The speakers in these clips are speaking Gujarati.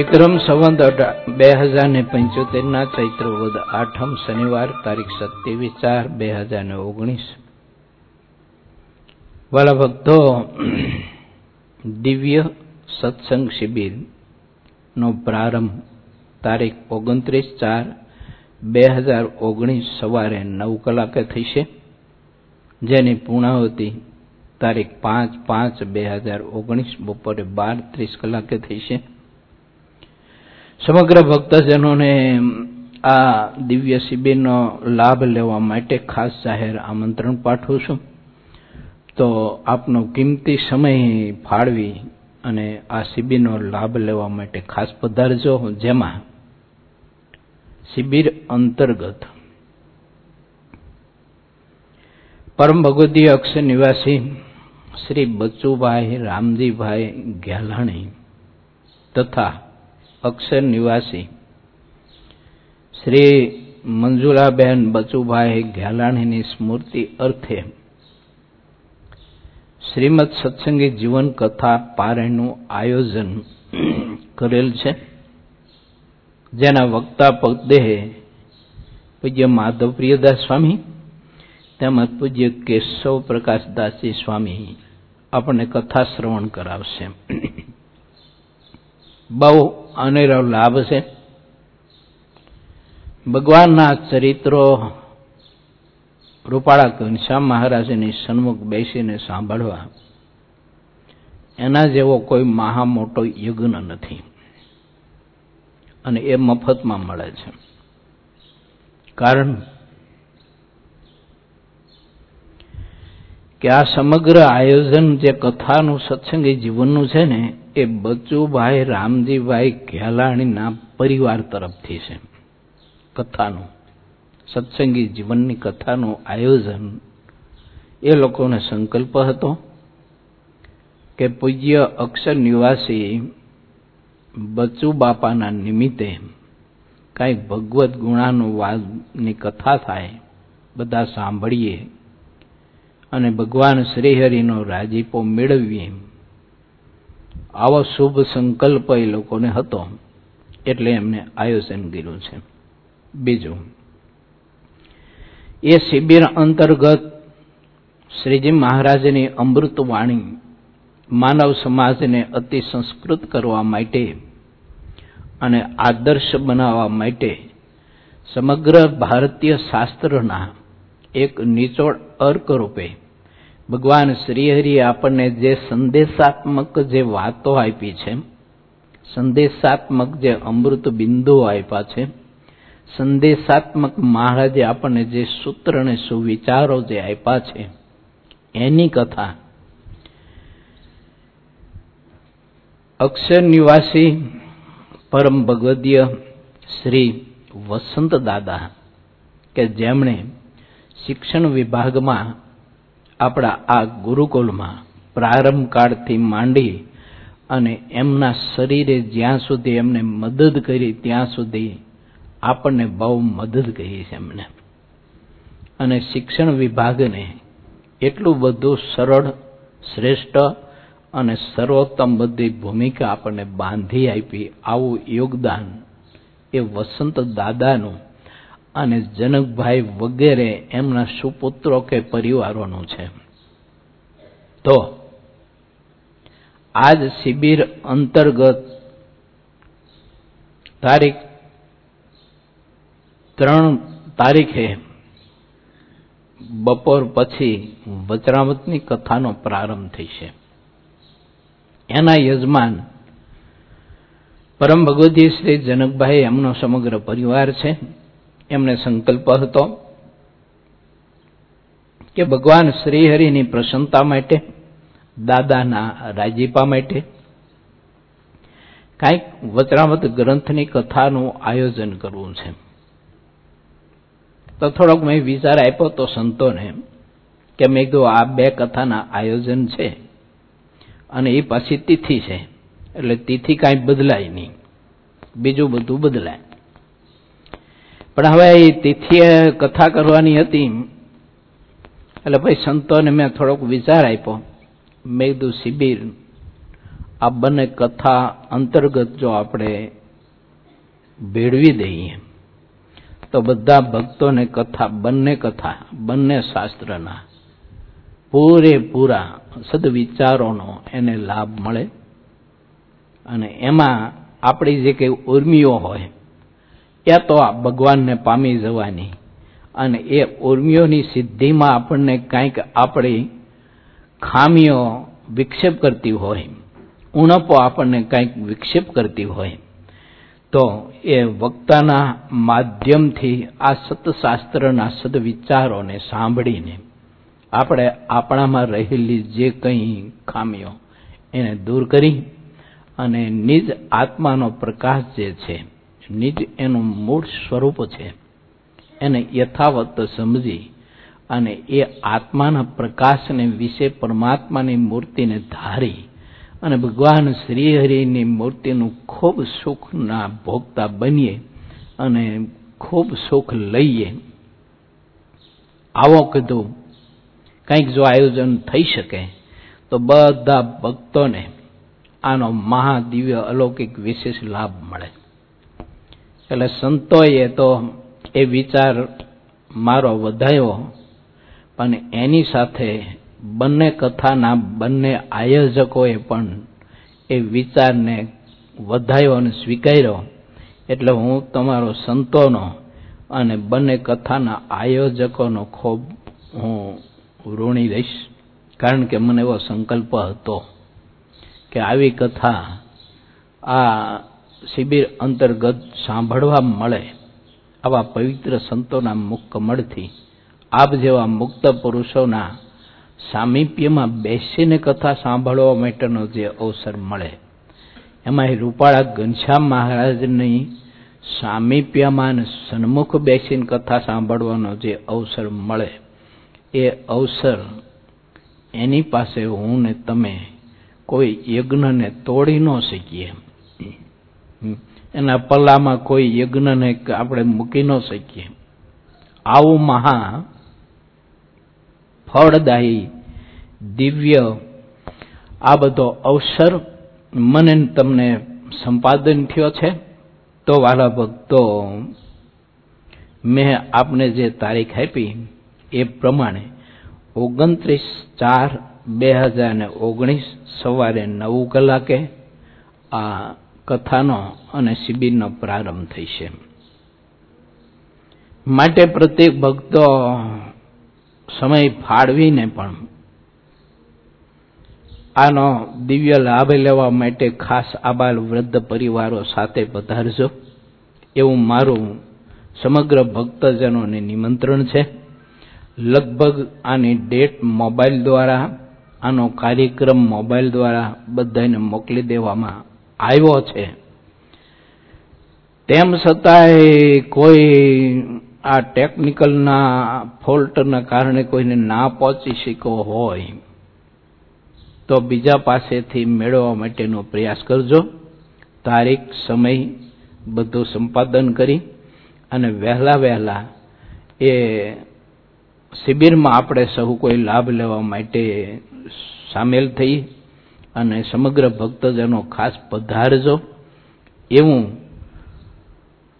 વિક્રમ સંવંત બે હજાર ને પંચોતેર ના ચૈત્ર વદ આઠમ શનિવાર તારીખ સત્યાવીસ ચાર બે હજાર ને ઓગણીસ. વાલા ભક્તો, દિવ્ય સત્સંગ શિબિર નો પ્રારંભ તારીખ ઓગણત્રીસ ચાર બે હજાર ઓગણીસ સવારે નવ કલાકે થશે. જેની પૂર્ણાહુતિ તારીખ પાંચ પાંચ બે હજાર ઓગણીસ બપોરે બાર ત્રીસ કલાકે થશે. સમગ્ર ભક્તજનોને આ દિવ્ય શિબિરનો લાભ લેવા માટે ખાસ જાહેર આમંત્રણ પાઠવું છું. તો આપનો કિંમતી સમય ફાળવી અને આ શિબિરનો લાભ લેવા માટે ખાસ પધારજો. જેમાં શિબિર અંતર્ગત પરમ ભગવદીય અક્ષ નિવાસી શ્રી બચુભાઈ, રામજીભાઈ ગેલાણી તથા અક્ષર નિવાસી. શ્રી મંજુલાબેન બચુભાઈ ગેલાણીની સ્મૃતિ અર્થે શ્રીમદ સત્સંગી જીવન કથા પારાયણનું આયોજન કરેલ છે. જેના વક્તા પદે પૂજ્ય માધવ પ્રિયદાસ સ્વામી તેમજ પૂજ્ય કેશવ પ્રકાશદાસજી સ્વામી આપણને કથા શ્રવણ કરાવશે. બહુ અનેરો લાભ છે. ભગવાનના ચરિત્રો રૂપાળા ઘનશ્યામ મહારાજની સન્મુખ બેસીને સાંભળવા. એના જેવો કોઈ મહા મોટો યજ્ઞ નથી. અને એ મફતમાં મળે છે. કારણ કે આ સમગ્ર આયોજન જે કથાનું સત્સંગી જીવનનું છે ને એ બચુભાઈ રામજીભાઈ ઘેલાણીના પરિવાર તરફથી છે. કથાનું, સત્સંગી જીવનની કથાનું આયોજન. એ લોકોને સંકલ્પ હતો કે પૂજ્ય અક્ષર નિવાસી બચુ બાપાના નિમિત્તે કાંઈ ભગવત ગુણાનુવાદની કથા થાય, બધા સાંભળીએ અને ભગવાન શ્રીહરિનો રાજીપો મેળવીએ. આવો શુભ સંકલ્પ એ લોકોને હતો, એટલે એમને આયોજન કર્યું છે. બીજું, એ શિબિર અંતર્ગત શ્રીજી મહારાજની અમૃતવાણી માનવ સમાજને અતિ સંસ્કૃત કરવા માટે અને આદર્શ બનાવવા માટે સમગ્ર ભારતીય શાસ્ત્રના એક નિચોડ અર્ક રૂપે ભગવાન શ્રીહરિએ આપણને જે સંદેશાત્મક જે વાતો આપી છે, સંદેશાત્મક જે અમૃત બિંદુઓ આપ્યા છે, સંદેશાત્મક મહારાજે આપણને જે સૂત્ર અને સુવિચારો જે આપ્યા છે, એની કથા. અક્ષર નિવાસી પરમ ભગવદીય શ્રી વસંત દાદા, કે જેમણે શિક્ષણ વિભાગમાં આપણા આ ગુરુકુલમાં પ્રારંભ કાળથી માંડી અને એમના શરીરે જ્યાં સુધી એમને મદદ કરી ત્યાં સુધી આપણને બહુ મદદ કરી છે એમને. અને શિક્ષણ વિભાગને એટલું બધું સરળ, શ્રેષ્ઠ અને સર્વોત્તમ બધી ભૂમિકા આપણને બાંધી આપી આવું યોગદાન એ વસંત દાદાનું અને જનકભાઈ વગેરે એમના સુપુત્રો કે પરિવારોનું છે. તો આજ શિબિર અંતર્ગત તારીખ ત્રણ તારીખે બપોર પછી વચરામતની કથાનો પ્રારંભ થશે એના યજમાન પરમ ભગવતી શ્રી જનકભાઈ એમનો સમગ્ર પરિવાર છે. એમને સંકલ્પ હતો કે ભગવાન શ્રીહરિની પ્રસન્નતા માટે, દાદાના રાજીપા માટે કાંઈક વચરામત ગ્રંથની કથાનું આયોજન કરવું છે. તો થોડોક મેં વિચાર આપ્યો તો સંતોને કે મેં કીધું, આ બે કથાના આયોજન છે અને એ પાછી તિથિ છે, એટલે તિથિ કાંઈ બદલાય નહીં. બીજું બધું બદલાય. પણ હવે એ તિથિએ કથા કરવાની હતી. એટલે ભાઈ સંતોને મેં થોડોક વિચાર આપ્યો. મેં શિબિર, આ બંને કથા અંતર્ગત જો આપણે ભેળવી દઈએ, તો બધા ભક્તોને કથા, બંને કથા, બંને શાસ્ત્રના પૂરેપૂરા સદવિચારોનો એને લાભ મળે. અને એમાં આપણી જે કંઈ ઉર્મિઓ હોય આ ભગવાનને પામી જવાની. અને એ ઉર્મિઓની સિદ્ધિમાં આપણને કાંઈક આપણી ખામીઓ વિક્ષેપ કરતી હોય, ઉણપો આપણને કંઈક વિક્ષેપ કરતી હોય, તો એ વક્તાના માધ્યમથી આ સતશાસ્ત્રના સદવિચારોને સાંભળીને આપણે આપણામાં રહેલી જે કંઈ ખામીઓ એને દૂર કરી અને નિજ આત્માનો પ્રકાશ જે છે નિજ એનું મૂળ સ્વરૂપ છે. એને યથાવત સમજી અને એ આત્માના પ્રકાશને વિશે પરમાત્માની મૂર્તિને ધારી અને ભગવાન શ્રીહરિની મૂર્તિનું ખૂબ સુખના ભોગતા બનીએ અને ખૂબ સુખ લઈએ. આવો કીધું, કંઈક જો આયોજન થઈ શકે, તો બધા ભક્તોને આનો મહાદિવ્ય અલૌકિક વિશેષ લાભ મળે. એટલે સંતોએ તો એ વિચાર મારો વધાયો પણ એની સાથે બંને કથાના બંને આયોજકોએ પણ એ વિચારને વધાયો અને સ્વીકાર્યો. એટલે હું તમારો સંતોનો અને બંને કથાના આયોજકોનો ખૂબ હું ઋણી રહીશ. કારણ કે મને એવો સંકલ્પ હતો કે આવી કથા આ શિબિર અંતર્ગત સાંભળવા મળે આવા પવિત્ર સંતોના મુખ કમળથી આપ જેવા મુક્ત પુરુષોના સામીપ્યમાં બેસીને કથા સાંભળવા માટેનો જે અવસર મળે. એમાં રૂપાળા ઘનશ્યામ મહારાજની સામીપ્યમાં સન્મુખ બેસીને કથા સાંભળવાનો જે અવસર મળે, એ અવસર એની પાસે હું ને તમે કોઈ યજ્ઞને તોડી ન શકીએ. એના પલ્લામાં કોઈ યજ્ઞને આપણે મૂકી ન શકીએ. આવું મહા ફળદાયી દિવ્ય આ બધો અવસર મને તમને સંપાદન થયો છે. તો વાલા ભક્તો, મેં આપને જે તારીખ આપી એ પ્રમાણે ઓગણત્રીસ ચાર બે હજાર ને ઓગણીસ સવારે નવ કલાકે આ કથાનો અને શિબિરનો પ્રારંભ થશે માટે પ્રત્યેક ભક્તો સમય ફાળવીને પણ આનો દિવ્ય લાભ લેવા માટે ખાસ આબાલ વૃદ્ધ પરિવારો સાથે પધારજો. એવું મારું સમગ્ર ભક્તજનોને નિમંત્રણ છે. લગભગ આની ડેટ મોબાઈલ દ્વારા, આનો કાર્યક્રમ મોબાઈલ દ્વારા બધાને મોકલી દેવામાં આવ્યો છે. તેમ છતાંય કોઈ આ ટેકનિકલના ફોલ્ટના કારણે કોઈને ના પહોંચી શક્યો હોય, તો બીજા પાસેથી મેળવવા માટેનો પ્રયાસ કરજો. તારીખ, સમય બધું સંપાદન કરી અને વહેલા વહેલા એ શિબિરમાં આપણે સહુ કોઈ લાભ લેવા માટે સામેલ થઈ અને સમગ્ર ભક્તજનો ખાસ પધારજો. એવું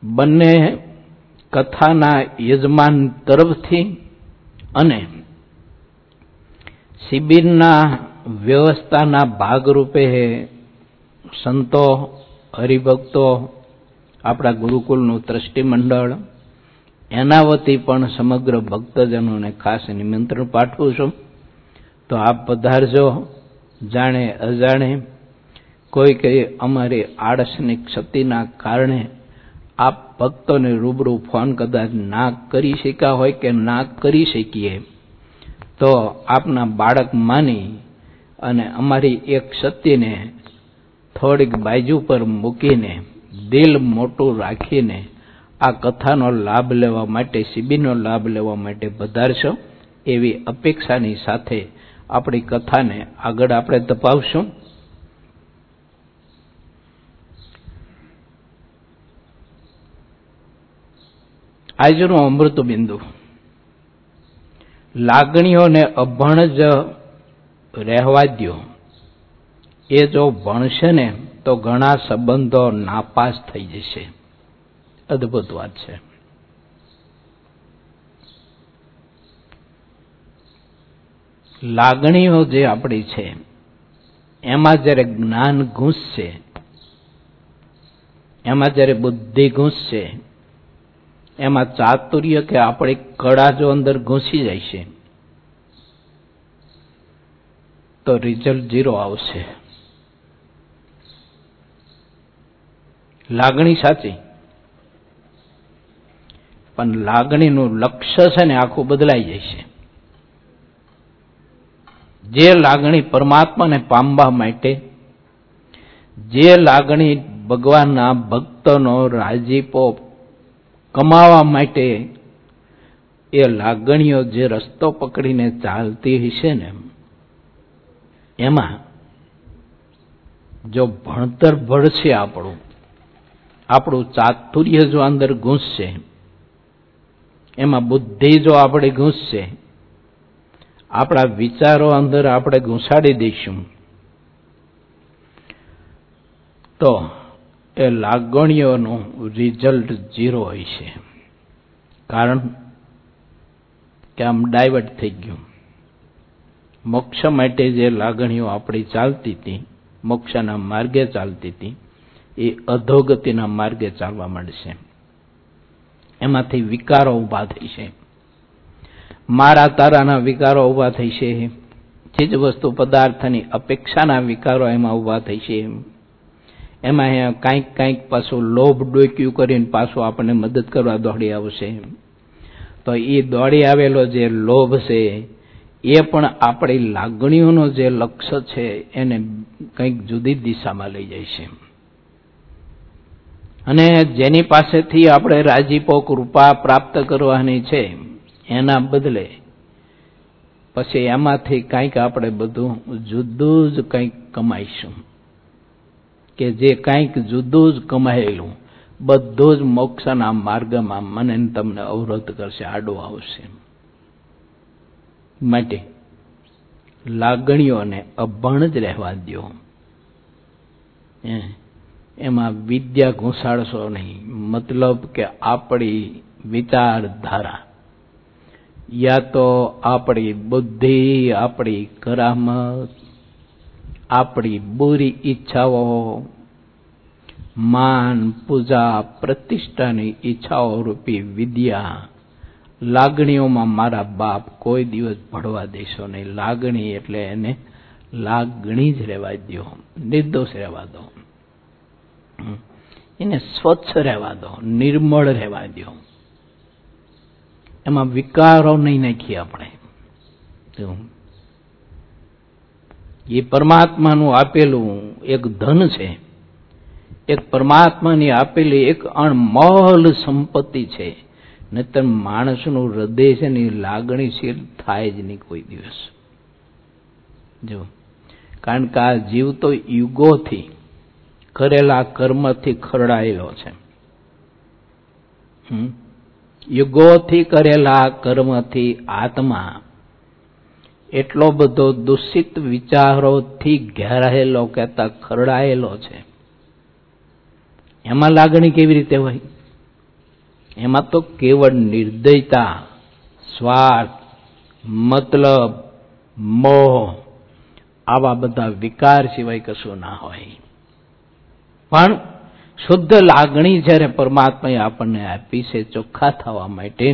બંને કથાના યજમાન તરફથી અને શિબિરના વ્યવસ્થાના ભાગરૂપે સંતો, હરિભક્તો, આપણા ગુરુકુલનું ટ્રસ્ટી એના વતી પણ સમગ્ર ભક્તજનોને ખાસ નિમંત્રણ પાઠવું છું. તો આપ પધારજો. જાણે અજાણે કોઈ કઈ અમારી આળસની ક્ષતિના કારણે આપ ભક્તોને રૂબરૂ ફોન કદાચ ના કરી શક્યા હોય કે ના કરી શકીએ, તો આપના બાળક માની અને અમારી એક ક્ષતિને થોડીક બાજુ પર મૂકીને, દિલ મોટું રાખીને આ કથાનો લાભ લેવા માટે, શિબિરનો લાભ લેવા માટે પધારશો એવી અપેક્ષાની સાથે આપણી કથાને આગળ આપણે તપાવશું. આજનું અમૃત બિંદુ. લાગણીઓને અભણ જ રહેવા દો એ જો ભણશે ને, તો ઘણા સંબંધો નાપાસ થઈ જશે. અદ્ભુત વાત છે. લાગણીઓ જે આપણી છે, એમાં જ્યારે જ્ઞાન ઘૂસશે, એમાં જ્યારે બુદ્ધિ ઘૂસશે, એમાં ચાતુર્ય કે આપણી કળા જો અંદર ઘૂસી જાય છે તો રિઝલ્ટ ઝીરો આવશે. લાગણી સાચી, પણ લાગણીનું લક્ષ્ય છે ને આખું બદલાઈ જાય છે જે લાગણી પરમાત્માને પામવા માટે, જે લાગણી ભગવાનના ભક્તનો રાજીપો કમાવા માટે, એ લાગણીઓ જે રસ્તો પકડીને ચાલતી હશે ને, એમાં જો ભણતર ભળશે આપણું આપણું ચાતુર્ય જો અંદર ઘૂસશે, એમાં બુદ્ધિ જો આપણે ઘૂસશે આપણા વિચારો અંદર આપણે ઘૂંસાડી દઈશું. તો એ લાગણીઓનું રિઝલ્ટ ઝીરો હોય છે. કારણ કે આમ ડાયવર્ટ થઈ ગયું. મોક્ષ માટે જે લાગણીઓ આપણી ચાલતી હતી, મોક્ષના માર્ગે ચાલતી હતી, એ અધોગતિના માર્ગે ચાલવા માંડશે. એમાંથી વિકારો ઊભા છે મારા તારાના વિકારો ઊભા થઈ છે. ચીજ વસ્તુ પદાર્થની અપેક્ષાના વિકારો એમાં ઊભા થઈ છે. એમાં કાંઈક કાંઈક પાછું લોભ ડોક્યું કરીને પાછું આપણને મદદ કરવા દોડી આવશે. તો એ દોડી આવેલો જે લોભ છે, એ પણ આપણી લાગણીઓનો જે લક્ષ્ય છે, એને કંઈક જુદી દિશામાં લઈ જાય છે. અને જેની પાસેથી આપણે રાજીપો કૃપા પ્રાપ્ત કરવાની છે એના બદલે પછી એમાંથી કંઈક આપણે બધું જુદું જ કંઈક કમાઈશું. કે જે કંઈક જુદું જ કમાયેલું, બધું જ મોક્ષના માર્ગમાં મને તમને અવરોધ કરશે, આડો આવશે. માટે લાગણીઓને અભણ જ રહેવા દો એમાં વિદ્યા ઘુસાડશો નહીં. મતલબ કે આપણી વિચારધારા યા તો આપણી બુદ્ધિ, આપણી કરામત, આપણી બુરી ઈચ્છાઓ, માન, પૂજા, પ્રતિષ્ઠાની ઈચ્છાઓ રૂપી વિદ્યા લાગણીઓમાં મારા બાપ કોઈ દિવસ ભળવા દેશો નહીં. લાગણી એટલે એને લાગણી જ રહેવા દો નિર્દોષ રહેવા દો. એને સ્વચ્છ રહેવા દો. નિર્મળ રહેવા દો એમાં વિકારો નહીં નાખીએ આપણે. એ પરમાત્માનું આપેલું એક ધન છે. એક પરમાત્માની આપેલી એક અણમોલ સંપત્તિ છે. નહીતર માણસનું હૃદય છે ને લાગણીશીલ થાય જ નહીં કોઈ દિવસ. જો. કારણ કે આ જીવ તો યુગોથી કરેલા કર્મથી ખરડાયેલો છે. યુગોથી કરેલા કર્મથી આત્મા એટલો બધો દૂષિત વિચારોથી ઘેરાયેલો ખરડાયેલો છે. એમાં લાગણી કેવી રીતે હોય? એમાં તો કેવળ નિર્દયતા, સ્વાર્થ, મતલબ, મોહ આવા બધા વિકાર સિવાય કશું ના હોય. પણ શુદ્ધ લાગણી જ્યારે પરમાત્માએ આપણને આપી છે, ચોખ્ખા થવા માટે,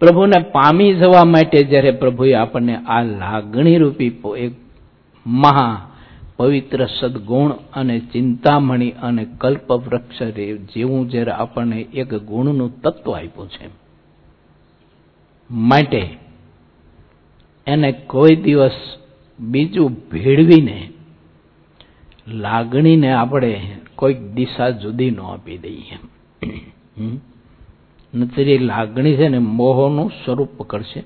પ્રભુને પામી જવા માટે જ્યારે પ્રભુએ આપણને આ લાગણી રૂપી એક મહા પવિત્ર સદગુણ અને ચિંતામણી અને કલ્પવૃક્ષ જેવું જ્યારે આપણને એક ગુણનું તત્વ આપ્યું છે, માટે એને કોઈ દિવસ બીજું ભેળવીને લાગણીને આપણે કોઈક દિશા જુદી ન આપી દઈએ. નતર એ લાગણી છે ને મોહનું સ્વરૂપ પકડશે.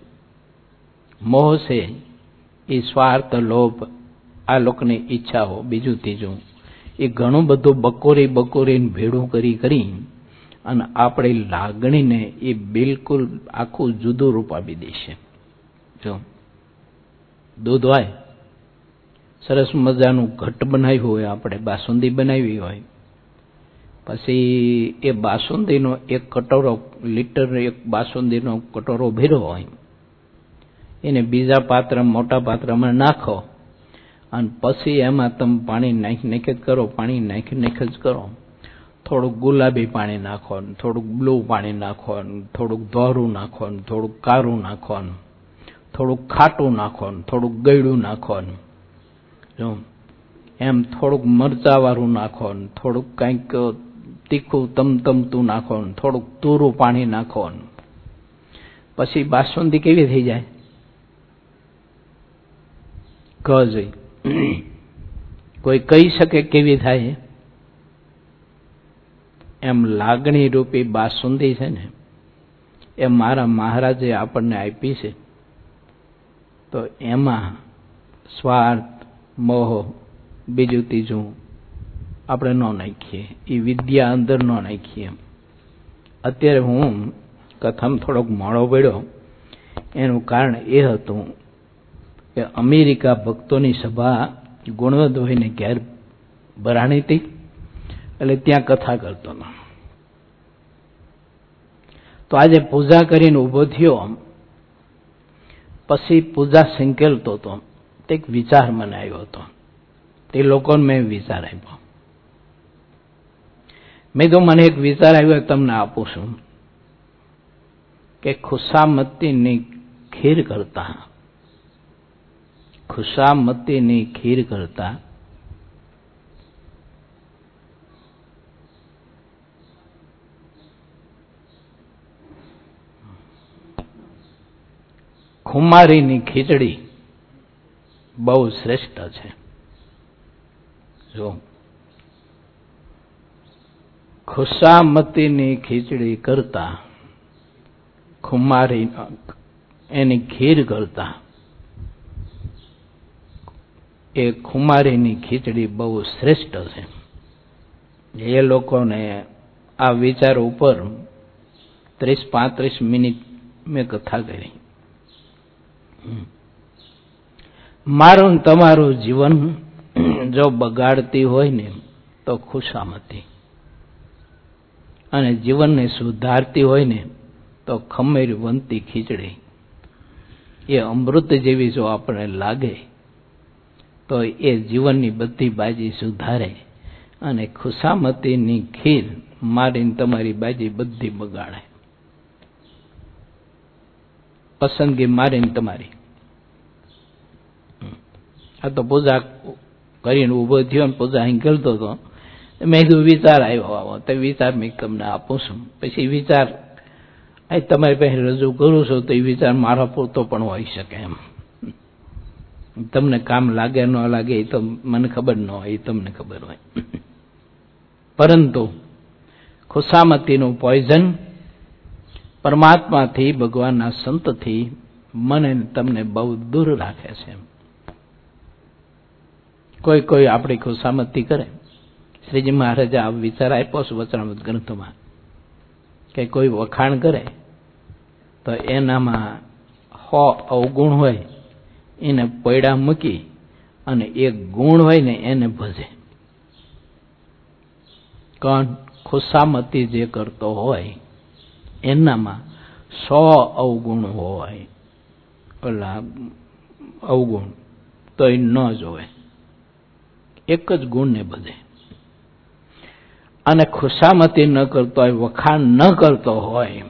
મોહ છે એ સ્વાર્થ, લોભ, આ લોકોની ઈચ્છાઓ, બીજું ત્રીજું. એ ઘણું બધું બકોરી બકોરીને ભેળું કરી કરી અને આપણી લાગણીને એ બિલકુલ આખું જુદું રૂપ આપી દેશે જો? દૂધ હોય? સરસ મજાનું ઘટ બનાવ્યું હોય, આપણે બાસુંદી બનાવી હોય. પછી એ બાસુંદીનો એક કટોરો, લીટર એક બાસુંદીનો કટોરો ભર્યો હોય. એને બીજા પાત્ર મોટા પાત્રમાં નાખો અને પછી એમાં તમે પાણી નાખી નાખી જ કરો, પાણી નાખી નાખી જ કરો. થોડુંક ગુલાબી પાણી નાખો થોડુંક બ્લુ પાણી નાખો થોડુંક ધોરું નાખો થોડુંક કારું નાખો થોડુંક ખાટું નાખો થોડુંક ગળ્યું નાખો જો એમ થોડુંક મરચાવાળું નાખો થોડુંક કંઈક તીખું તમતમતું નાખો થોડુંક તુરું પાણી નાખો પછી બાસુંદી કેવી થઈ જાય? કહજ કોઈ કહી શકે કેવી થાય? એમ લાગણી રૂપી બાસુંદી છે ને, એ મારા મહારાજે આપણને આપી છે. તો એમાં સ્વાર્થ મોહ, બીજું ત્રીજું આપણે ન નાખીએ. એ વિદ્યા અંદર ન નાખીએ. અત્યારે હું કથામાં થોડોક મોડો પડ્યો. એનું કારણ એ હતું કે અમેરિકા ભક્તોની સભા ગુણવદભાઈને ઘેર ભરાણી હતી. એટલે ત્યાં કથા કરતો હતો. તો આજે પૂજા કરીને ઊભો થયો. પછી પૂજા સંકેલતો હતો. એક વિચાર મને આવ્યો હતો. તે લોકોને મેં વિચાર આપ્યો મેં તો મને એક વિચાર આવ્યો તમને આપું છું. કે ખુશામતીની ખીર કરતા, ખુશામતીની ખીર કરતા, ખુમારીની ખીચડી બહુ શ્રેષ્ઠ છે. જો ખુશામતીની ખીચડી કરતા, ખુમારી, એની ખીર કરતા, એ ખુમારીની ખીચડી બહુ શ્રેષ્ઠ છે. એ લોકોને આ વિચાર ઉપર ત્રીસ પાંત્રીસ મિનિટ મેં કથા કરી. મારું તમારું જીવન જો બગાડતી હોય ને, તો ખુશામતી. અને જીવનને સુધારતી હોય ને, તો ખમેર વંતી ખીચડી. એ અમૃત જેવી જો આપણે લાગે, તો એ જીવનની બધી બાજી સુધારે અને ખુશામતીની ખીર મારીને તમારી બાજી બધી બગાડે. પસંદગી મારીને તમારી. આ તો પૂજા કરીને ઊભો થયો ને પૂજા અહીં કરતો હતો. મેં કીધું, વિચાર આવ્યો આવો. તે વિચાર મેં તમને આપું છું. પછી વિચાર અહીં તમારી પાસે રજૂ કરું છું. તો એ વિચાર મારા પૂરતો પણ હોઈ શકે એમ. તમને કામ લાગે ન લાગે એ તો મને ખબર ન હોય, એ તમને ખબર હોય. પરંતુ ખુશામતીનું પોઈઝન પરમાત્માથી, ભગવાનના સંતથી મને તમને બહુ દૂર રાખે છે કોઈ કોઈ આપણી ખુશામતી કરે. શ્રીજી મહારાજે આ વિચાર આપ્યો છે વચનામૃત ગ્રંથોમાં કે કોઈ વખાણ કરે તો એનામાં હો અવગુણ હોય એને પૈડા મૂકી અને એક ગુણ હોય ને એને ભજે. કોણ ખુશામતી જે કરતો હોય એનામાં સો અવગુણ હોય. ઓલા અવગુણ તો એ ન જોવે. એક જ ગુણને બધે. અને ખુશામતી ન કરતો હોય, વખાણ ન કરતો હોય,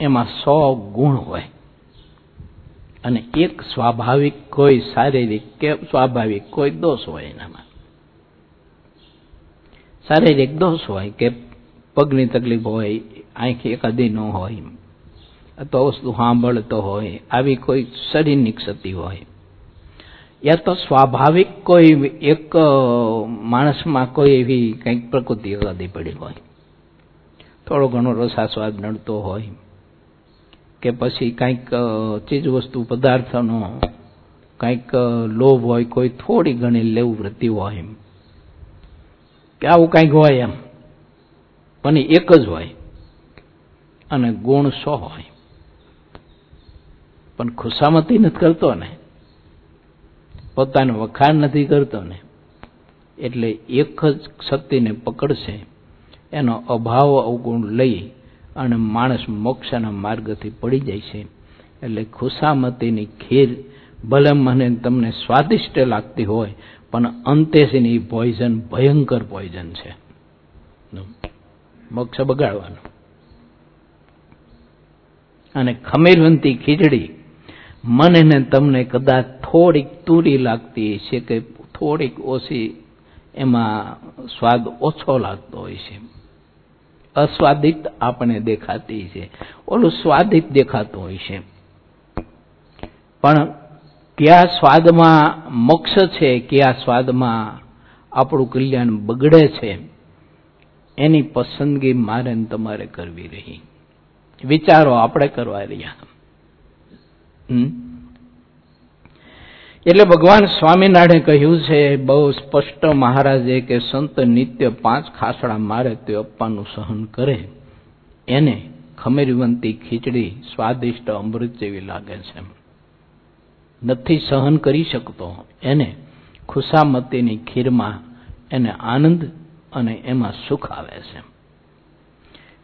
એમાં સો ગુણ હોય. અને એક સ્વાભાવિક કોઈ શારીરિક કે સ્વાભાવિક કોઈ દોષ હોય એનામાં. શારીરિક દોષ હોય કે પગની તકલીફ હોય, આંખ એકાદી ન હોય અથવા વસ્તુ સાંભળતો હોય, આવી કોઈ શરીરની ક્ષતિ હોય. યા તો સ્વાભાવિક કોઈ એક માણસમાં કોઈ એવી કંઈક પ્રકૃતિ એકાદી પડી હોય. થોડો ઘણો રસાસ્વાદ નડતો હોય કે પછી કંઈક ચીજ વસ્તુ પદાર્થનો કંઈક લોભ હોય, કોઈ થોડી ઘણી લેવું વૃત્તિ હોય એમ. કે આવું કંઈક હોય એમ. પણ એક જ હોય. અને ગુણ સો હોય. પણ ખુશામતી નથી કરતો ને. પોતાનો વખાણ નથી કરતો ને, એટલે એક જ શક્તિને પકડશે, એનો અભાવ અવગુણ લઈ અને માણસ મોક્ષના માર્ગથી પડી જાય છે. એટલે ખુશામતીની ખીર ભલે મને તમને સ્વાદિષ્ટ લાગતી હોય, પણ અંતે એ પોઈઝન ભયંકર પોઈઝન છે. મોક્ષ બગાડવાનો. અને ખમીરવંતી ખીચડી મને ને તમને કદાચ થોડીક તૂરી લાગતી છે કે થોડીક ઓછી એમાં સ્વાદ ઓછો લાગતો હોય છે. અસ્વાદિત આપણે દેખાતી છે. ઓલું સ્વાદિત દેખાતું હોય છે. પણ કયા સ્વાદમાં મોક્ષ છે, કયા સ્વાદમાં આપણું કલ્યાણ બગડે છે, એની પસંદગી મારે તમારે કરવી રહી. વિચારો, આપણે કરવા રહ્યા. એટલે ભગવાન સ્વામિનારાયણે કહ્યું છે, બહુ સ્પષ્ટ મહારાજે કે સંત નિત્ય પાંચ ખાસડા મારે તે અપવાનું સહન કરે. એને ખમીરવંતી ખીચડી સ્વાદિષ્ટ અમૃત જેવી લાગે છે. નથી સહન કરી શકતો. એને ખુશામતીની ખીરમાં એને આનંદ અને એમાં સુખ આવે છે.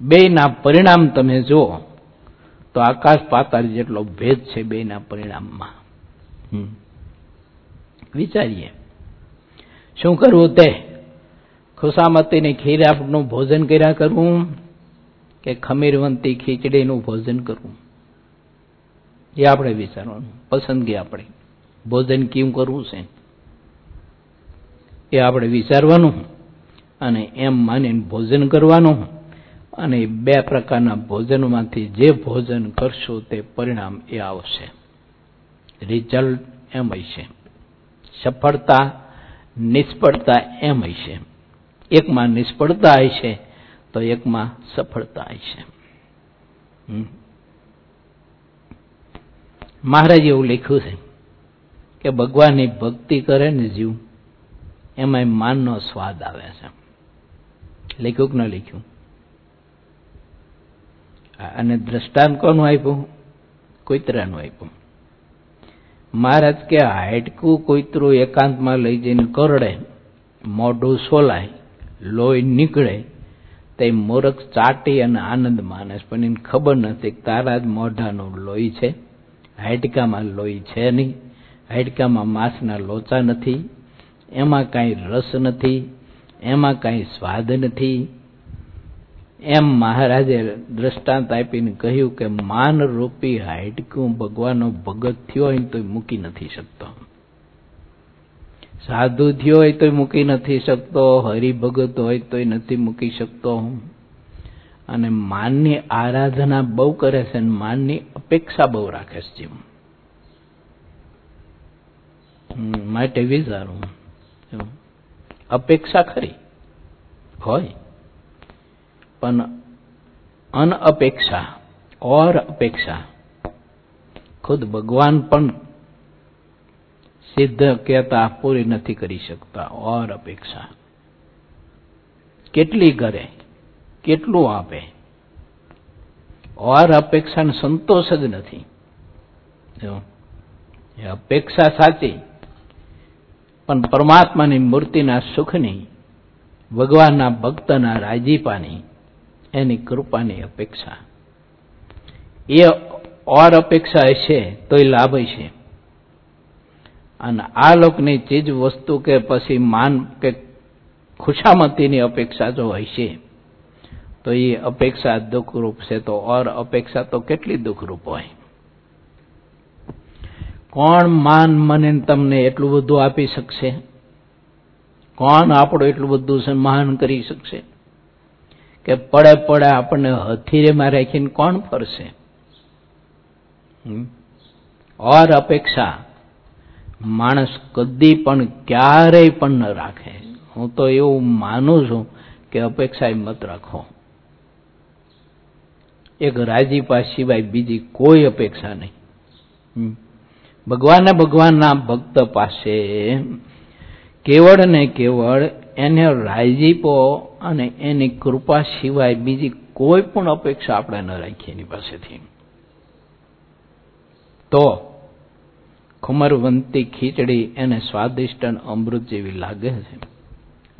બેના પરિણામ તમે જુઓ. તો આકાશ પાતાળ જેટલો ભેદ છે બેના પરિણામમાં. વિચારીએ. શું કરવું તે? ખુશામતીની ખીર આપનું ભોજન કર્યા કરવું કે ખમીરવંતી ખીચડીનું ભોજન કરવું એ આપણે વિચારવાનું. પસંદગી આપણી. ભોજન કેવું કરવું છે? એ આપણે વિચારવાનું અને એમ માનીને ભોજન કરવાનું. અને બે પ્રકારના ભોજનમાંથી જે ભોજન કરશો તે પરિણામ એ આવશે. રિઝલ્ટ એમ હશે. સફળતા, નિષ્ફળતા એમ હશે. એકમાં નિષ્ફળતા હશે, તો એકમાં સફળતા હશે. મહારાજ એવું લખ્યું છે કે ભગવાનની ભક્તિ કરે ને જીવ એમાં માનનો સ્વાદ આવે છે. લખ્યું કે ન લખ્યું અને દ્રષ્ટાંત કોનું આપ્યું? કોઈતરાનું આપ્યું. મહારાજ કે હાડકું કોઈતરું એકાંતમાં લઈ જઈને કરડે, મોઢું સોલાય, લોહી નીકળે, તે મોરખ ચાટી અને આનંદ માને પણ એને ખબર નથી કે તારા જ મોઢાનું લોહી છે. હાડકામાં લોહી છે નહીં. હાડકામાં માંસના લોચા નથી. એમાં કાંઈ રસ નથી. એમાં કાંઈ સ્વાદ નથી. એમ મહારાજે દ્રષ્ટાંત આપીને કહ્યું કે માન રૂપી હાડકું ભગવાનનો ભગત થયો હોય તો મૂકી નથી શકતો. સાધુ થયો હોય તો મૂકી નથી શકતો, હરિભગત હોય તો નથી મૂકી શકતો. અને માનની આરાધના બહુ કરે છે અને માનની અપેક્ષા બહુ રાખે છે માટે વિચારું. અપેક્ષા ખરી. હોય. પણ અનઅપેક્ષા ઓર અપેક્ષા ખુદ ભગવાન પણ સિદ્ધ કહેતા પૂરી નથી કરી શકતા ઓર અપેક્ષા કેટલી કરે, કેટલું આપે? ઓર અપેક્ષાને સંતોષ જ નથી. અપેક્ષા સાચી, પણ પરમાત્માની મૂર્તિના સુખની, ભગવાનના ભક્તના રાજીપાની એની કૃપાની અપેક્ષા. એ ઓર અપેક્ષા હશે તોય લાભ હશે અને આ લોકની ચીજ વસ્તુ કે પછી માન કે ખુશામતીની અપેક્ષા જો હશે તો એ અપેક્ષા દુઃખરૂપ છે. તો ઓર અપેક્ષા તો કેટલી દુઃખરૂપ હોય? કોણ માન મને તમને એટલું બધું આપી શકશે? કોણ આપણું એટલું બધું સન્માન કરી શકશે? કે પડે પડે આપણને હથીરેમાં રાખીને કોણ ફરશે? ઓર અપેક્ષા, માણસ કદી પણ ક્યારેય પણ ન રાખે. હું તો એવું માનું છું કે અપેક્ષા મત રાખો. એક રાજીપા સિવાય બીજી કોઈ અપેક્ષા નહીં. ભગવાને ભગવાનના ભક્ત પાસે કેવળ ને કેવળ એને રાજીપો અને એની કૃપા સિવાય બીજી કોઈ પણ અપેક્ષા આપણે ન રાખીએ એની પાસેથી. તો, ખુમરવંતી ખીચડી એને સ્વાદિષ્ટ અને અમૃત જેવી લાગે છે.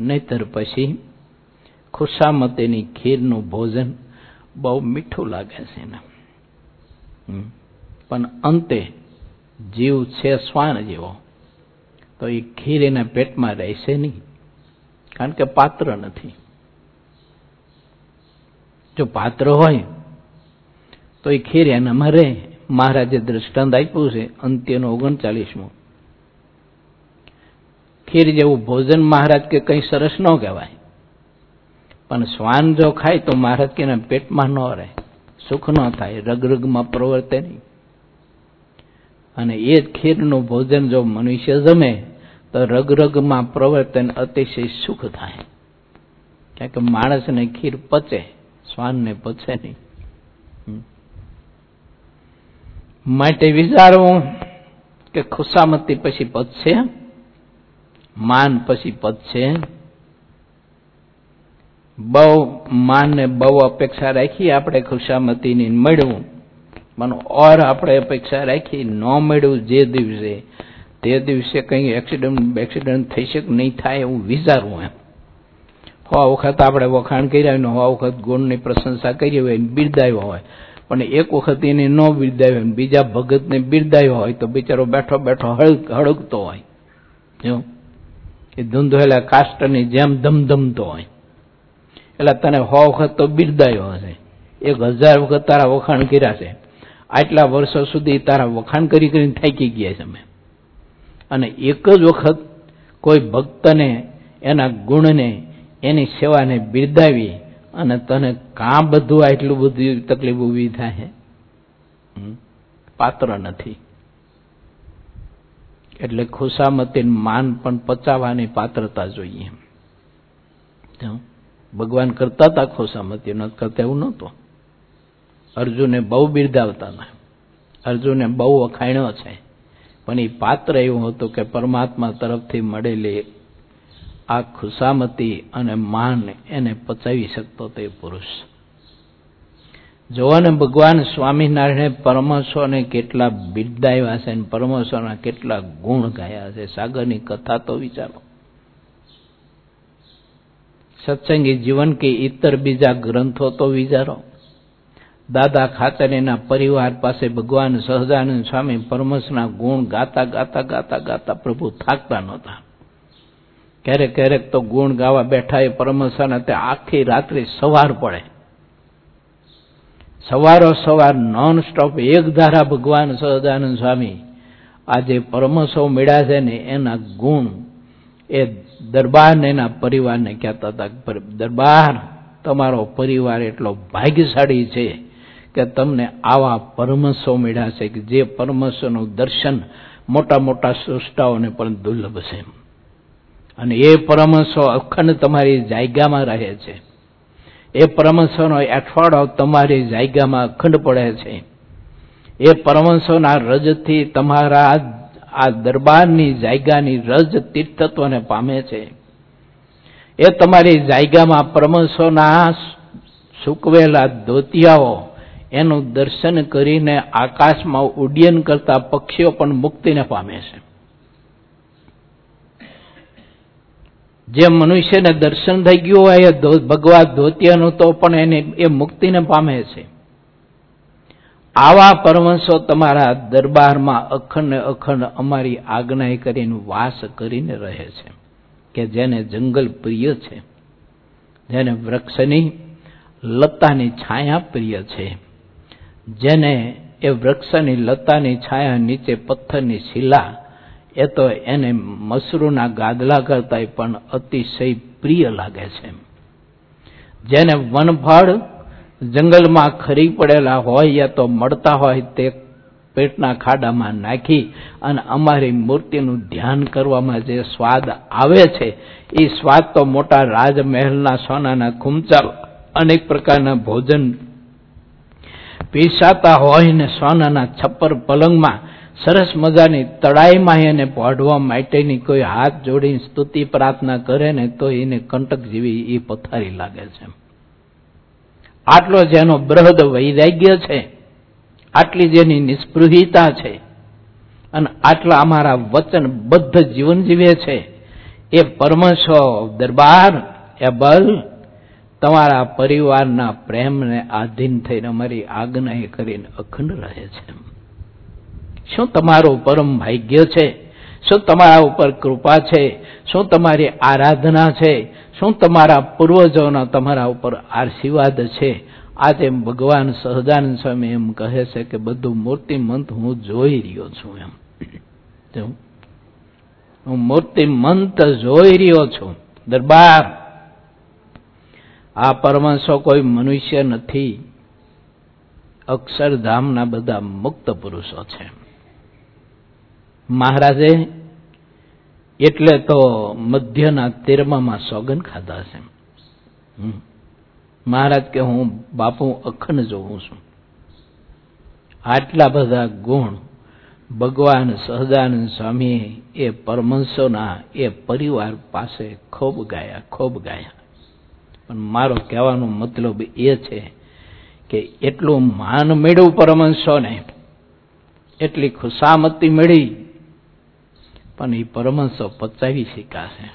નહીતર પછી ખુશામતીની ખીરનું ભોજન બહુ મીઠું લાગે છે એને. પણ અંતે જીવ છે શ્વાન જેવો. તો એ ખીર એના પેટમાં રહેશે નહીં. કારણ કે પાત્ર નથી. જો પાત્ર હોય, તો એ ખીર એનામાં રહે મહારાજે દ્રષ્ટાંત આપ્યું છે, અંત્યનો ઓગણચાલીસમો. ખીર જેવું ભોજન મહારાજ કે કંઈ સરસ ન કહેવાય. પણ શ્વાન જો ખાય તો મહારાજ કે પેટમાં ન રહે, સુખ ન થાય, રગરગમાં પ્રવર્તે નહીં. અને એ ખીરનું ભોજન જો મનુષ્ય જમે, તો રગરગમાં પ્રવર્તન અતિશય સુખ થાય. કારણ કે માણસને ખીર પચે. શ્વાનને પચે નહીં. માટે વિચારવું કે ખુશામતી પછી પચશે માન પછી પચશે બહુ માનને બહુ અપેક્ષા રાખી આપણે ખુશામતીની મળવું. પણ ઓર આપણે અપેક્ષા રાખી ન મળ્યું જે દિવસે. તે દિવસે કંઈ એક્સિડન્ટ એક્સિડન્ટ થઈ શકે નહીં થાય એવું વિચારવું એમ. હો વખત આપણે વખાણ કર્યા ને હોવા વખત ગુણની પ્રશંસા કરી હોય બિરદાવ્યો હોય. પણ એક વખત એને ન બિરદાવ્યો બીજા ભગતને બિરદાવ્યો હોય તો બિચારો બેઠો બેઠો હળગતો હોય. જો એ ધૂંધોયેલા કાષ્ટની જેમ ધમધમતો હોય. એટલે તને સો વખત તો બિરદાયો હશે. એક હજાર વખત તારા વખાણ કર્યા છે. આટલા વર્ષો સુધી તારા વખાણ કરી કરીને થાકી ગયા છે અમે. અને એક જ વખત કોઈ ભક્તને એના ગુણને એની સેવાને બિરદાવી અને તને કાં બધું આટલું બધું તકલીફ ઊભી થાય? પાત્ર નથી. એટલે ખુશામતી માન પણ પચાવવાની પાત્રતા જોઈએ ભગવાન કરતા હતા ખુશામતી, ન કરતા એવું નહોતું. અર્જુને બહુ બિરદાવતા હતા. અર્જુને બહુ વખાણ્યો છે. પણ એ પાત્ર એવું હતું કે પરમાત્મા તરફથી મળેલી આ ખુશામતી અને માન એને પચાવી શકતો તે પુરુષ. જોવાને ભગવાન સ્વામિનારાયણે પરમહંસોને કેટલા બિરદાવ્યા છે અને પરમહંસોના કેટલા ગુણ ગાયા છે. સાગરની કથા તો વિચારો. સત્સંગી જીવન કે ઇતર બીજા ગ્રંથો તો વિચારો. દાદા ખાચરીના પરિવાર પાસે ભગવાન સહજાનંદ સ્વામી પરમહંસના ગુણ ગાતા ગાતા ગાતા ગાતા પ્રભુ થાકતા નહોતા. ક્યારેક ક્યારેક તો ગુણ ગાવા બેઠા એ પરમહંસાના તે આખી રાત્રિ સવાર પડે. સવારો સવાર નોન સ્ટોપ એક ધારા ભગવાન સહજાનંદ સ્વામી આજે પરમહંસો મળ્યા છે ને એના ગુણ એ દરબારને, એના પરિવારને કહેતા હતા દરબાર તમારો પરિવાર એટલો ભાગ્યશાળી છે કે તમને આવા પરમહંસો મળ્યા છે કે જે પરમહંસોનું દર્શન મોટા મોટા સૃષ્ટાઓને પણ દુર્લભ છે. અને એ પરમહંસો અખંડ તમારી જાયગામાં રહે છે. એ પરમહંસોનો અઠવાડો તમારી જાયગામાં અખંડ પડે છે. એ પરમહંસોના રજથી તમારા આ દરબારની જાયગાની રજ તીર્થત્વને પામે છે. એ તમારી જાયગામાં પરમહંસોના સૂકવેલા ધોતિયાઓ એનું દર્શન કરીને આકાશમાં ઉડ્ડયન કરતા પક્ષીઓ પણ મુક્તિને પામે છે. જે મનુષ્યને દર્શન થઈ ગયું હોય ભગવા ધોતિયાનું, તો પણ એને એ મુક્તિને પામે છે. આવા પરમંશો તમારા દરબારમાં અખંડ અખંડ અમારી આજ્ઞા કરીને વાસ કરીને રહે છે. કે જેને જંગલ પ્રિય છે, જેને વૃક્ષની લતાની છાયા પ્રિય છે, જેને એ વૃક્ષની લતાની છાયા નીચે પથ્થરની શિલા તો એને મસરૂના ગાદલા કરતા પણ અતિશય પ્રિય લાગે છે જેને વનફળ જંગલમાં ખરી પડેલા હોય યા તો મળતા હોય તે પેટના ખાડામાં નાખી અને અમારી મૂર્તિનું ધ્યાન કરવામાં જે સ્વાદ આવે છે એ સ્વાદ તો મોટા રાજમહેલના સોનાના ખુમચા અનેક પ્રકારના ભોજન પીસાતા હોય ને સોનાના છપ્પર પલંગમાં સરસ મજાની તળાઈમાં એને પઢવા માટેની કોઈ હાથ જોડીને સ્તુતિ પ્રાર્થના કરે ને તો એને કંટક જેવી એ પથારી લાગે છે. આટલો જેનો બૃહદ વૈરાગ્ય છે. આટલી જેની નિસ્પૃહિતા છે. અને આટલા અમારા વચનબદ્ધ જીવન જીવે છે. એ પરમશો દરબાર, એ બલ તમારા પરિવારના પ્રેમને આધીન થઈને અમારી આજ્ઞા કરીને અખંડ રહે છે. શું તમારું પરમ ભાગ્ય છે? શું તમારા ઉપર કૃપા છે? શું તમારી આરાધના છે? શું તમારા પૂર્વજોના તમારા ઉપર આશીર્વાદ છે? આજે ભગવાન સહજાનંદ સ્વામી એમ કહે છે કે બધું મૂર્તિમંત હું જોઈ રહ્યો છું એમ. હું મૂર્તિમંત જોઈ રહ્યો છું. દરબાર. આ પરમાંશો કોઈ મનુષ્ય નથી. અક્ષરધામના બધા મુક્ત પુરુષો છે. મહારાજે એટલે તો મધ્યના તેરમામાં સોગન ખાધા છે. મહારાજ કે હું બાપુ અખંડ જોઉં છું. આટલા બધા ગુણ ભગવાન સહજાનંદ સ્વામી એ પરમંશોના એ પરિવાર પાસે ખૂબ ગાયા ખૂબ ગાયા. પણ મારો કહેવાનો મતલબ એ છે કે એટલું માન મેળવું પરમંશોને એટલી ખુશામતી મળી પણ એ પરમંશો પચાવી શકાશે.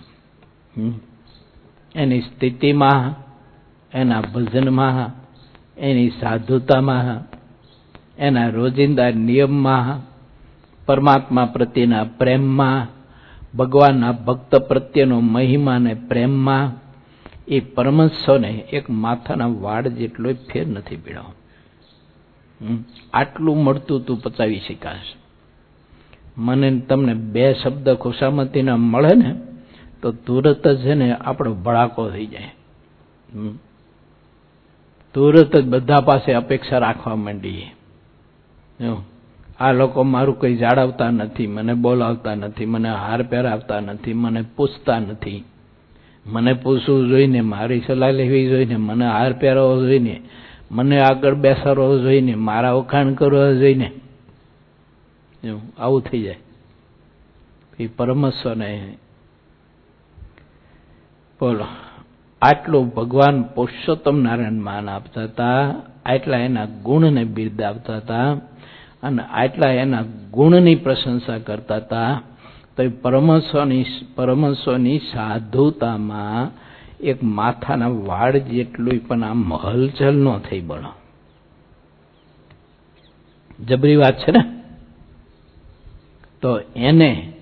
એની સ્થિતિમાં, એના ભજનમાં, એની સાધુતામાં, એના રોજિંદા નિયમમાં, પરમાત્મા પ્રત્યેના પ્રેમમાં, ભગવાનના ભક્ત પ્રત્યેનો મહિમા ને પ્રેમમાં એ પરમંશોને એક માથાના વાડ જેટલો ફેર નથી પીડ્યો. આટલું મળતું તું પચાવી શકાશે. મને તમને બે શબ્દ ખુશામતીના મળે ને, તો તુરત જ છે ને આપણો ભડાકો થઈ જાય. તુરત જ બધા પાસે અપેક્ષા રાખવા માંડીએ. આ લોકો મારું કંઈ જાળવતા નથી, મને બોલાવતા નથી, મને હાર પહેરાવતા નથી, મને પૂછતા નથી. મને પૂછવું જોઈને મારી સલાહ લેવી જોઈને મને હાર પહેરવો જોઈને, મને આગળ બેસાડવો જોઈને, મારા વખાણ કરવા જોઈને આવું થઈ જાય. એ પરમસ્વને બોલો, આટલું ભગવાન પુરુષોત્તમ નારાયણ માન આપતા હતા, આટલા એના ગુણને બિરદાવતા હતા અને આટલા એના ગુણની પ્રશંસા કરતા હતા. તો એ પરમેશ્વરની પરમેશ્વરની સાધુતામાં એક માથાના વાળ જેટલું પણ આમ હલચલ ન થઈ બનો જબરી વાત છે ને? તો એને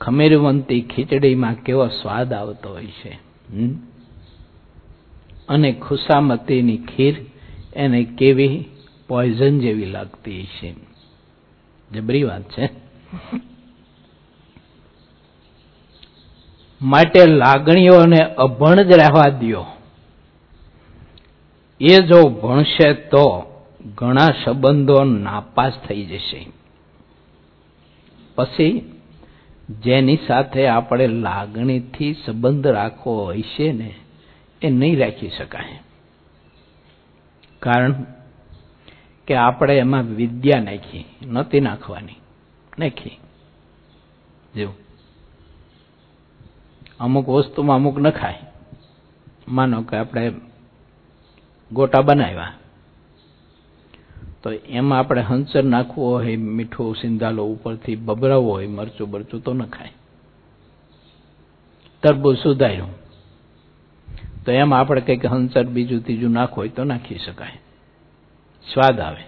ખમીરવંતી ખીચડીમાં કેવો સ્વાદ આવતો હોય છે અને ખુશામતીની ખીર એને કેવી પોઈઝન જેવી લાગતી છે જબરી વાત છે. માટે લાગણીઓને અભણ જ રહેવા દો એ જો ભણશે તો ઘણા સંબંધો નાપાસ થઈ જશે. પછી જેની સાથે આપણે લાગણીથી સંબંધ રાખવો હોય છે ને, એ નહીં રાખી શકાય. કારણ કે આપણે એમાં વિદ્યા નાખી, નહોતી નાખવાની. નાખી. જેવું. અમુક વસ્તુમાં અમુક નખાય. માનો કે આપણે ગોટા બનાવ્યા. તો એમાં આપણે હંસર નાખવું હોય, મીઠું સિંધાલો ઉપરથી બબરાવવો હોય, મરચું બરચું તો ન ખાય. તરબૂચ સુધાર્યું. તો એમાં આપણે કંઈક હંસર બીજું ત્રીજું નાખવું હોય તો નાખી શકાય. સ્વાદ આવે.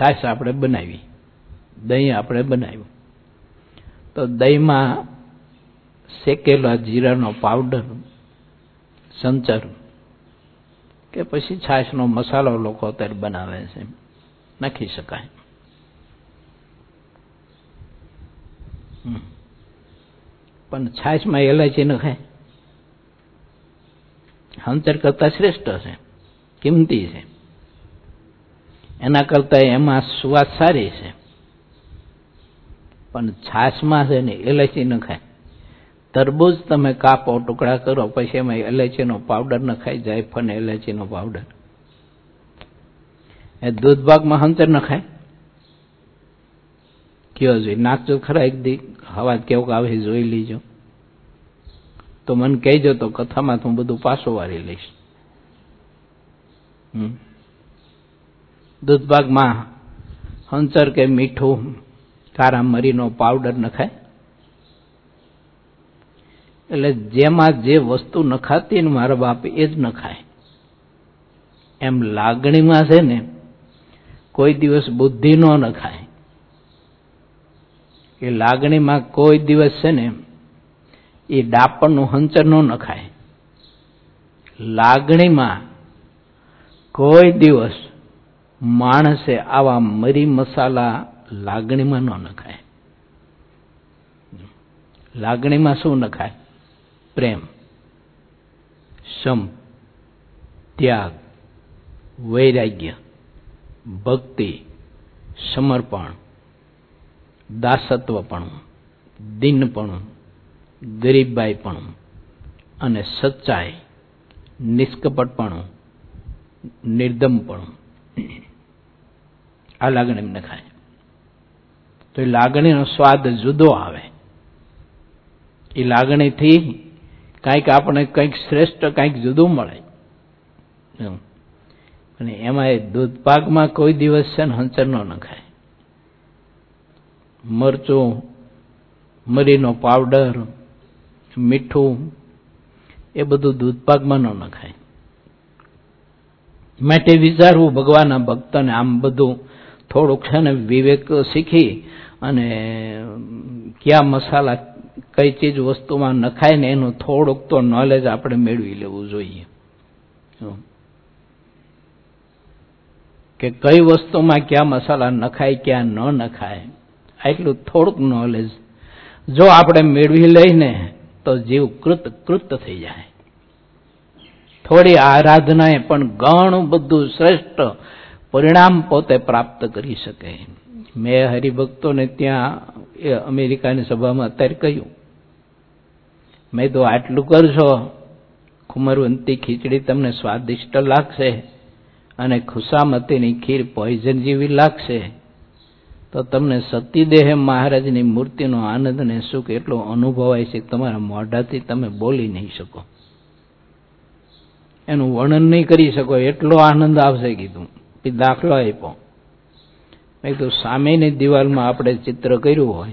છાશ આપણે બનાવી. દહીં આપણે બનાવ્યું. તો દહીંમાં શેકેલા જીરાનો પાવડર, સંચર કે પછી છાશનો મસાલો લોકો અત્યારે બનાવે છે. નાખી શકાય. પણ છાશમાં એલાયચી ન ખાય. હંચર કરતા શ્રેષ્ઠ છે. કિંમતી છે. એના કરતા એમાં સ્વાદ સારી છે. પણ છાશમાં છે ને એલાયચી ન ખાય. તરબૂજ તમે કાપો, ટુકડા કરો, પછી એમાં એલાયચીનો પાવડર નખાય ખાય જાયફળ એલાયચીનો પાવડર ખાય. કયો નાખજો ખરા એક દી હવા કેવું આવે જોઈ લીજો. તો મને કહેજો તો કથામાં હું બધું પાછો વારી લઈશ. દૂધભાગમાં હંચર કે મીઠું, કારા મરીનો પાવડર નખાય એટલે જેમાં જે વસ્તુ નખાતી ને મારા બાપ એ જ નખાય એમ લાગણીમાં છે ને કોઈ દિવસ બુદ્ધિ ન નખાય. એ લાગણીમાં કોઈ દિવસ છે ને, એ ડાપણનું હંચર ન નખાય. લાગણીમાં કોઈ દિવસ માણસે આવા મરી મસાલા લાગણીમાં ન નખાય. લાગણીમાં શું નખાય? પ્રેમ સમ ત્યાગ, વૈરાગ્ય. ભક્તિ, સમર્પણ, દાસત્વપણું, દિનપણું, ગરીબાઈપણું અને સચ્ચાઈ, નિષ્કપટપણું, નિર્દમપણું. આ લાગણી ખાય. તો એ લાગણીનો સ્વાદ જુદો આવે. એ લાગણીથી કંઈક આપણે કંઈક શ્રેષ્ઠ કંઈક જુદું મળે. અને એમાં એ દૂધપાકમાં કોઈ દિવસ છે ને હંચર ન નખાય. મરચું, મરીનો પાવડર, મીઠું, એ બધું દૂધપાકમાં ન નખાય. માટે વિચારવું ભગવાનના ભક્તને આમ બધું થોડુંક છે ને વિવેક શીખી અને કયા મસાલા કઈ ચીજ વસ્તુમાં નખાય ને એનું થોડુંક તો નોલેજ આપણે મેળવી લેવું જોઈએ. કે કઈ વસ્તુમાં કયા મસાલા નખાય, ક્યાં ન નખાય એટલું થોડુંક નોલેજ જો આપણે મેળવી લઈને તો જીવ કૃત કૃત થઈ જાય. થોડી આરાધનાએ પણ ઘણું બધું શ્રેષ્ઠ પરિણામ પોતે પ્રાપ્ત કરી શકે. મેં હરિભક્તોને ત્યાં એ અમેરિકાની સભામાં અત્યારે કહ્યું, મેં તો આટલું કરશો, ખુમરવંતી ખીચડી તમને સ્વાદિષ્ટ લાગશે. અને ખુશામતીની ખીર પોઈઝન જેવી લાગશે. તો તમને સતીદેહ મહારાજની મૂર્તિનો આનંદ ને સુખ એટલો અનુભવાય છે તમારા મોઢાથી તમે બોલી નહીં શકો. એનું વર્ણન નહીં કરી શકો, એટલો આનંદ આવશે કીધું. દાખલો આપ્યો. મેં કીધું, સામેની દિવાલમાં આપણે ચિત્ર કર્યું હોય.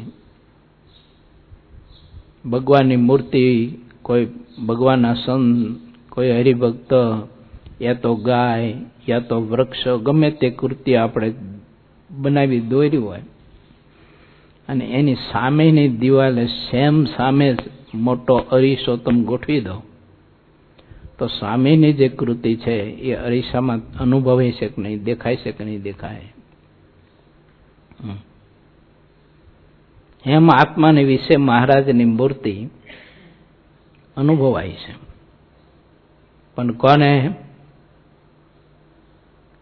ભગવાનની મૂર્તિ, કોઈ ભગવાનના સંત, કોઈ હરિભક્ત યા તો ગાય, યા તો વૃક્ષ, ગમે તે કૃતિ આપણે બનાવી દોર્યું હોય. અને એની સામેની દિવાલે સેમ સામે મોટો અરીસો તમે ગોઠવી દો. તો સામેની જે કૃતિ છે, એ અરીસામાં અનુભવાય છે કે નહીં, દેખાય છે કે નહીં, દેખાય. એમ આત્માની વિશે મહારાજની મૂર્તિ અનુભવાય છે. પણ કોને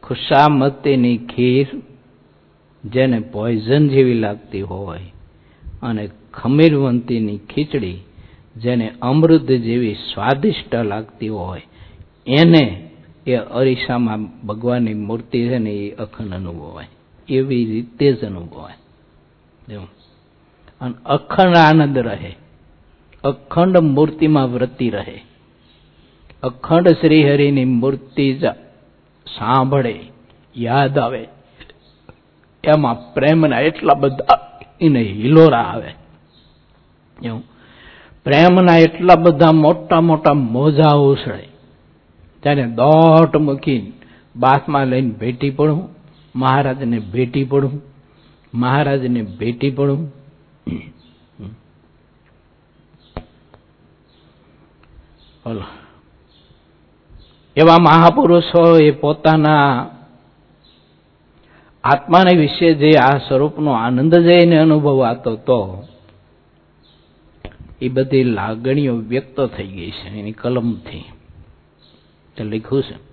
ખુશામતીની ખીર જેને પોઈઝન જેવી લાગતી હોય અને ખમીરવંતીની ખીચડી જેને અમૃત જેવી સ્વાદિષ્ટ લાગતી હોય, એને એ અરીસામાં ભગવાનની મૂર્તિ છે ને એ અખંડ અનુભવાય. એવી રીતે જ અનુભવાય. અને અખંડ આનંદ રહે. અખંડ મૂર્તિમાં વ્રતી રહે. અખંડ શ્રીહરિની મૂર્તિ જ સાંભળે, યાદ આવે. એમાં પ્રેમના એટલા બધા એને હિલોરા આવે. એવું. પ્રેમના એટલા બધા મોટા મોટા મોજા ઉછળે. ત્યારે દોટ મૂકીને બાથમાં લઈને ભેટી પડું. મહારાજને ભેટી પડું. મહારાજને ભેટી પડું. બોલો એવા મહાપુરુષો એ પોતાના આત્માને વિશે જે આ સ્વરૂપનો આનંદ જઈને અનુભવાતો તો, એ બધી લાગણીઓ વ્યક્ત થઈ ગઈ છે, એની કલમથી. લખ્યું છે.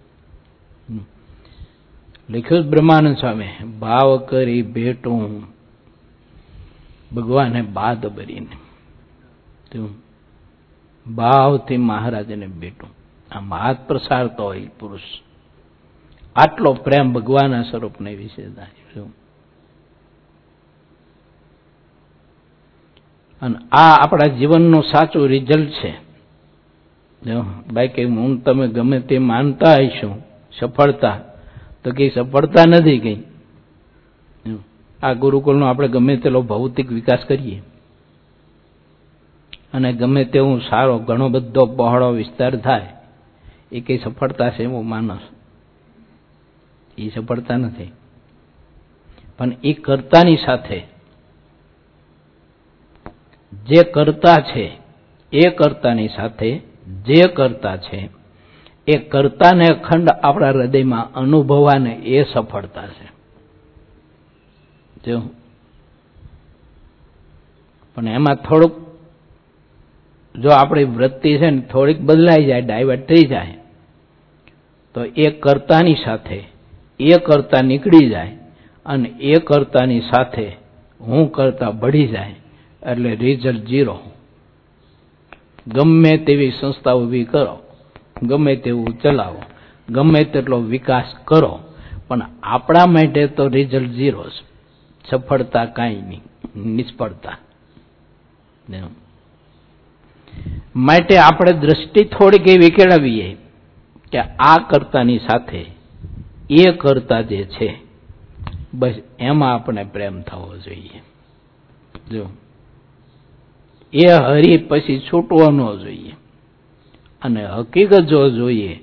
લખ્યું બ્રહ્માનંદ સ્વામી, ભાવ કરી ભેટું, ભગવાને બાદ બરીને ભાવથી મહારાજને ભેટું. આમ હાથ પ્રસારતો હોય પુરુષ. આટલો પ્રેમ ભગવાનના સ્વરૂપને વિશે અને આ આપણા જીવનનું સાચું રિઝલ્ટ છે. બાકી હું તમે ગમે તે માનતા હશો, સફળતા, તો કઈ સફળતા નથી કઈ. આ ગુરુકુળનો આપણે ગમે તેલો ભૌતિક વિકાસ કરીએ. અને ગમે તેવું સારો ઘણો બધો પહોળો વિસ્તાર થાય એ કઈ સફળતા છે એવું માનસ. એ સફળતા નથી. પણ એ કર્તાની સાથે જે કર્તા છે, એ કર્તાની સાથે જે કર્તા છે, એ કર્તાને અખંડ આપણા હૃદયમાં અનુભવાને એ સફળતા છે. જો. પણ એમાં થોડુંક જો આપણી વૃત્તિ છે ને થોડીક બદલાઈ જાય ડાયવર્ટ થઈ જાય, તો એ કર્તાની સાથે, એ કરતા નીકળી જાય અને એ કરતાની સાથે હું કરતા ભળી જાય, એટલે રિઝલ્ટ ઝીરો ગમે તેવી સંસ્થા ઊભી કરો, ગમે તેવું ચલાવો, ગમે તેટલો વિકાસ કરો, પણ આપણા માટે તો રિઝલ્ટ ઝીરો છે સફળતા કાંઈ નહીં, નિષ્ફળતા. માટે આપણે દ્રષ્ટિ થોડીક એવી કેળવીએ કે આ કરતાની સાથે એ કરતા જે છે, બસ એમાં આપણે પ્રેમ થવો જોઈએ. જો એ હરી પછી છૂટવો ન જોઈએ અને હકીકત જો જોઈએ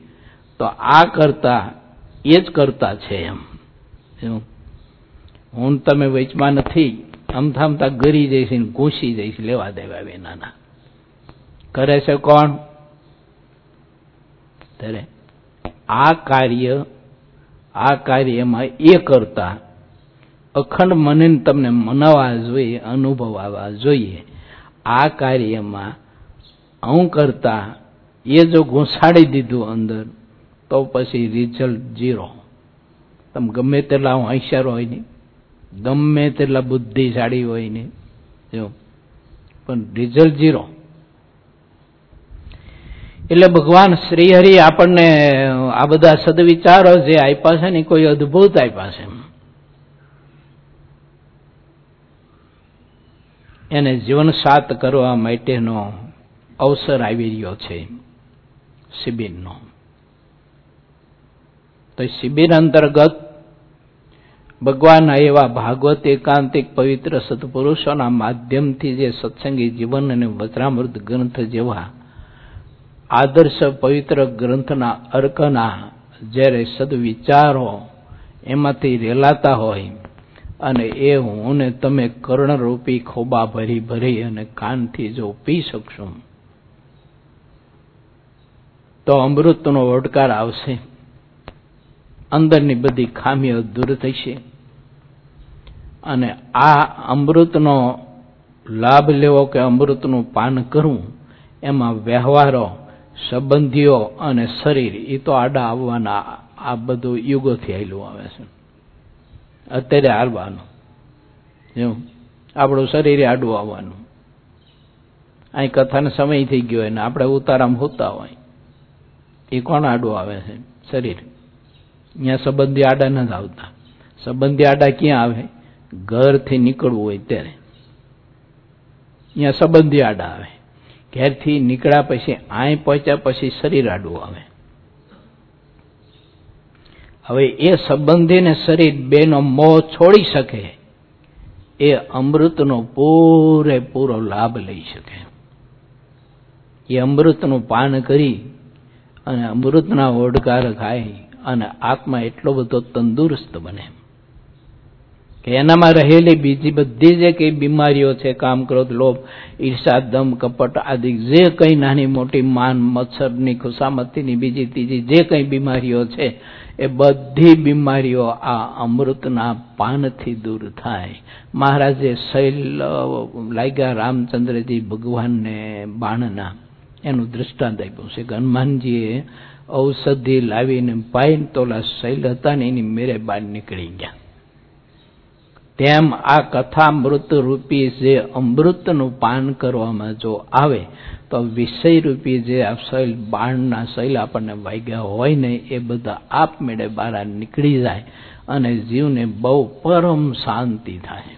તો આ કરતા એ જ કરતા છે એમ. હું તમે વચમાં નથી અમથા અમથા ગરી જઈશ ઘૂસી જઈશ, લેવા દેવા વિનાના. કરે છે કોણ? ત્યારે આ કાર્ય, આ કાર્યમાં એ કરતા અખંડ મને તમને મનાવવા જોઈએ, અનુભવવા જોઈએ. આ કાર્યમાં હું કરતા એ જો ઘૂંસાડી દીધું અંદર, તો પછી રિઝલ્ટ ઝીરો તમે ગમે તેટલા હોશિયાર હોય ને, ગમે તેટલા બુદ્ધિશાળી હોય ને, જો. પણ રિઝલ્ટ ઝીરો એટલે ભગવાન શ્રીહરિ આપણને આ બધા સદવિચારો જે આપ્યા છે ને કોઈ અદભુત આપ્યા છે એને જીવન સાત કરવા માટેનો અવસર આવી રહ્યો છે શિબિરનો. તો શિબિર અંતર્ગત ભગવાન એવા ભાગવત એકાંતિક પવિત્ર સત્પુરુષોના માધ્યમથી જે સત્સંગી જીવન અને વજ્રામૃત ગ્રંથ જેવા આદર્શ પવિત્ર ગ્રંથના અર્કના જ્યારે સદવિચારો એમાંથી રેલાતા હોય અને એ હું ને તમે કર્ણરૂપી ખોબા ભરી ભરી અને કાનથી જો પી શકશું, તો અમૃતનો ઓડકાર આવશે. અંદરની બધી ખામીઓ દૂર થશે. અને આ અમૃતનો લાભ લેવો કે અમૃતનું પાન કરવું એમાં વ્યવહારો સંબંધીઓ અને શરીર એ તો આડા આવવાના આ બધું યુગોથી આવેલું આવે છે. અત્યારે હારવાનું. એવું. આપણું શરીર આડું આવવાનું. અહીં કથાનો સમય થઈ ગયો હોય ને આપણે ઉતારામાં હોતા હોય. એ કોણ આડું આવે છે? શરીર. અહીંયા સંબંધી આડા નથી આવતા. સંબંધી આડા ક્યાં આવે? ઘરથી નીકળવું હોય ત્યારે. અહીંયા સંબંધી આડા આવે. ઘેરથી નીકળ્યા પછી, આય પહોંચ્યા પછી શરીર આડું આવે. હવે એ સંબંધીને શરીર બેનો મોહ છોડી શકે, એ અમૃતનો પૂરેપૂરો લાભ લઈ શકે. એ અમૃતનું પાન કરી અને અમૃતના ઓડકાર ખાય અને આત્મા એટલો બધો તંદુરસ્ત બને. કે એનામાં રહેલી બીજી બધી જે કંઈ બીમારીઓ છે, કામ, ક્રોધ, લોભ, ઈર્ષા, દમ, કપટ આદિ, જે કંઈ નાની મોટી માન મચ્છરની ખુશામતીની બીજી ત્રીજી જે કંઈ બીમારીઓ છે, એ બધી બીમારીઓ આ અમૃતના પાનથી દૂર થાય. મહારાજે શૈલ, લાગ્યા રામચંદ્રજી ભગવાનને બાણના. એનું દૃષ્ટાંત આપ્યું છે કે હનુમાનજીએ ઔષધિ લાવીને પાઈન તોલા શૈલ હતા ને એની મેરે બાર નીકળી ગયા. તેમ આ કથામૃત રૂપી જે અમૃતનું પાન કરવામાં જો આવે, તો વિષય રૂપી જે આ શૈલ, બાણના શૈલ આપણને વાગ્યા હોય ને, એ બધા આપમેળે બહાર નીકળી જાય અને જીવને બહુ પરમ શાંતિ થાય.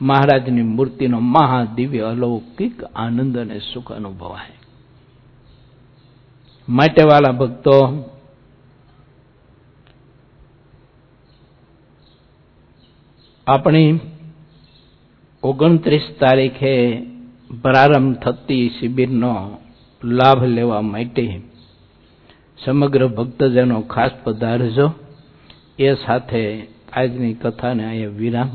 મહારાજની મૂર્તિનો મહાદિવ્ય અલૌકિક આનંદ અને સુખ અનુભવાય. માટે ભક્તો આપણી ઓગણત્રીસ તારીખે પ્રારંભ થતી શિબિરનો લાભ લેવા માટે સમગ્ર ભક્તજનો ખાસ પધારજો. એ સાથે આજની કથાને અહીંયા વિરામ